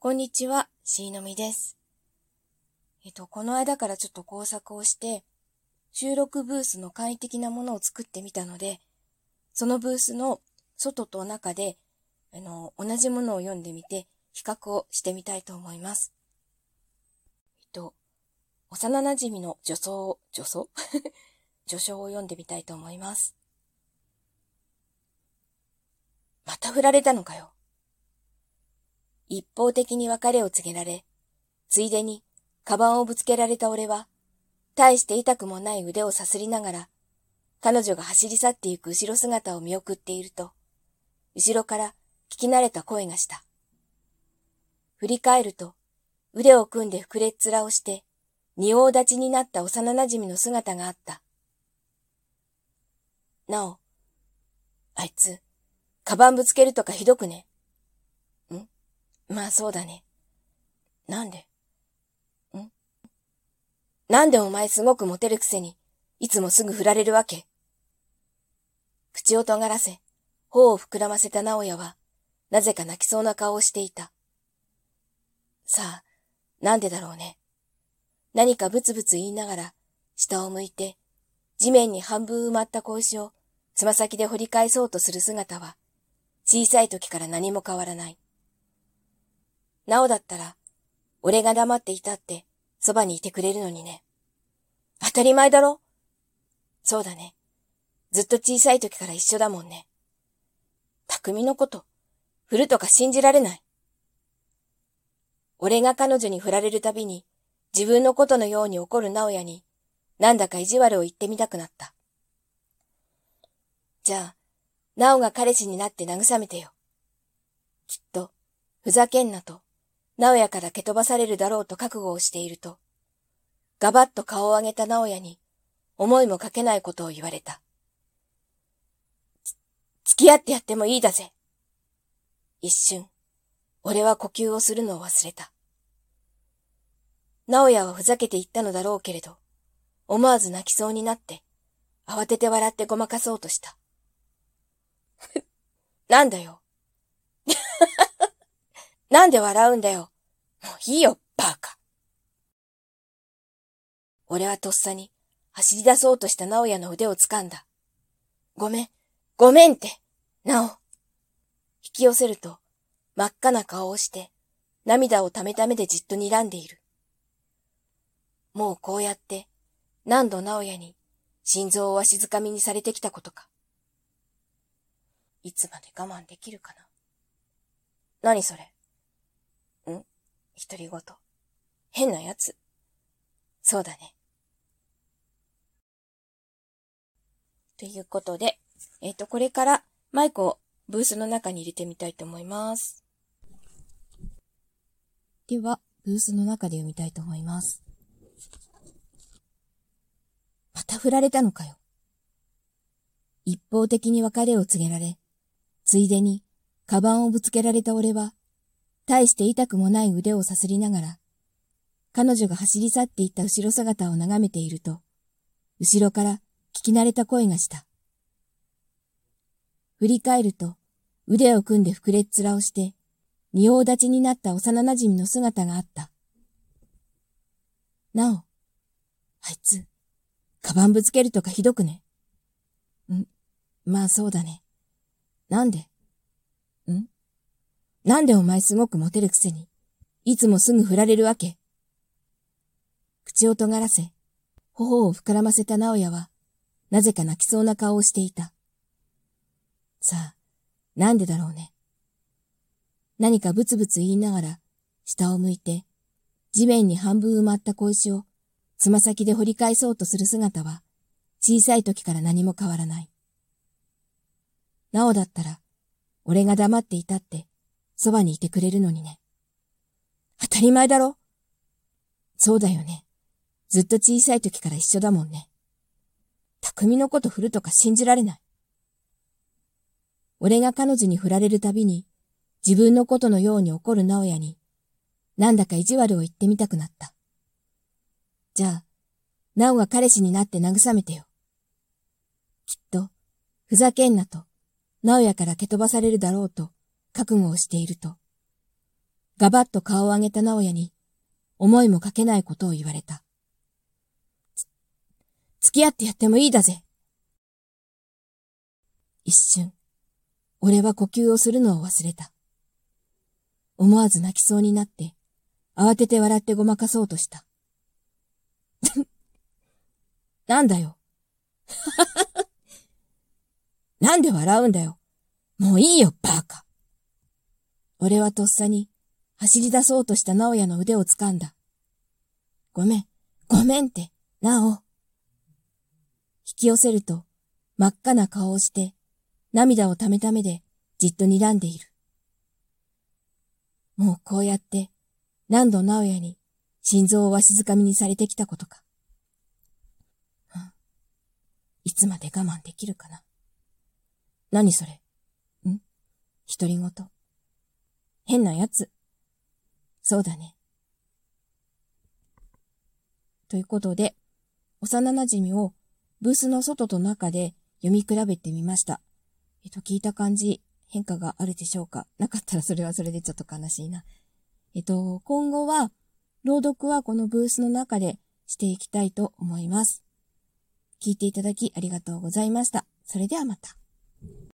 こんにちは、しーのみです。えっと、この間からちょっと工作をして、収録ブースの簡易的なものを作ってみたので、そのブースの外と中で、あの、同じものを読んでみて、比較をしてみたいと思います。えっと、幼馴染の女装を、女装？序章を読んでみたいと思います。また振られたのかよ。一方的に別れを告げられ、ついでに、カバンをぶつけられた俺は、大して痛くもない腕をさすりながら、彼女が走り去ってゆく後ろ姿を見送っていると、後ろから聞き慣れた声がした。振り返ると、腕を組んで膨れっ面をして、仁王立ちになった幼馴染の姿があった。なお、あいつ、カバンぶつけるとかひどくね。まあそうだね。なんで？ん？なんでお前すごくモテるくせに、いつもすぐ振られるわけ？口を尖らせ、頬を膨らませた直哉は、なぜか泣きそうな顔をしていた。さあ、なんでだろうね？何かブツブツ言いながら、下を向いて、地面に半分埋まった子石をつま先で掘り返そうとする姿は、小さい時から何も変わらない。なおだったら、俺が黙っていたって、そばにいてくれるのにね。当たり前だろそうだね。ずっと小さい時から一緒だもんね。匠のこと、振るとか信じられない。俺が彼女に振られるたびに、自分のことのように怒る直哉に、なんだか意地悪を言ってみたくなった。じゃあ、直が彼氏になって慰めてよ。きっと、ふざけんなと、直哉から蹴飛ばされるだろうと覚悟をしていると、ガバッと顔を上げた直哉に、思いもかけないことを言われた。付き合ってやってもいいだぜ。一瞬、俺は呼吸をするのを忘れた。直哉はふざけて言ったのだろうけれど、思わず泣きそうになって、慌てて笑ってごまかそうとした。なんだよ。なんで笑うんだよ。もういいよ、バカ。俺はとっさに走り出そうとした直哉の腕を掴んだ。ごめん、ごめんって、なお。引き寄せると真っ赤な顔をして涙をためためでじっと睨んでいる。もうこうやって何度直哉に心臓をわしづかみにされてきたことか。いつまで我慢できるかな。何それん？独り言。変なやつ。そうだね。ということで、えっ、ー、と、これからマイクをブースの中に入れてみたいと思います。では、ブースの中で読みたいと思います。また振られたのかよ。一方的に別れを告げられ、ついでに、カバンをぶつけられた俺は、大して痛くもない腕をさすりながら、彼女が走り去っていった後ろ姿を眺めていると、後ろから聞き慣れた声がした。振り返ると、腕を組んで膨れっ面をして、仁王立ちになった幼馴染の姿があった。なお、あいつ、カバンぶつけるとかひどくね。ん、まあそうだね。なんで？なんでお前すごくモテるくせに、いつもすぐ振られるわけ？口を尖らせ、頬を膨らませた直哉は、なぜか泣きそうな顔をしていた。さあ、なんでだろうね？何かブツブツ言いながら、下を向いて、地面に半分埋まった小石を、つま先で掘り返そうとする姿は、小さい時から何も変わらない。なおだったら、俺が黙っていたって、そばにいてくれるのにね。当たり前だろそうだよね。ずっと小さい時から一緒だもんね。匠のこと振るとか信じられない。俺が彼女に振られるたびに、自分のことのように怒る直哉に、なんだか意地悪を言ってみたくなった。じゃあ、直が彼氏になって慰めてよ。きっと、ふざけんなと、直哉から蹴飛ばされるだろうと、覚悟をしていると、ガバッと顔を上げた直哉に、思いもかけないことを言われた。付き合ってやってもいいだぜ。一瞬、俺は呼吸をするのを忘れた。思わず泣きそうになって、慌てて笑ってごまかそうとした。なんだよ。なんで笑うんだよ。もういいよ、バカ。俺はとっさに走り出そうとした直哉の腕を掴んだ。ごめん、ごめんって、なお。引き寄せると真っ赤な顔をして涙をためためでじっと睨んでいる。もうこうやって何度直哉に心臓をわしづかみにされてきたことか。いつまで我慢できるかな。何それん？独り言。変なやつ。そうだね。ということで、幼馴染をブースの外と中で読み比べてみました。えっと、聞いた感じ、変化があるでしょうか？なかったらそれはそれでちょっと悲しいな。えっと、今後は、朗読はこのブースの中でしていきたいと思います。聞いていただきありがとうございました。それではまた。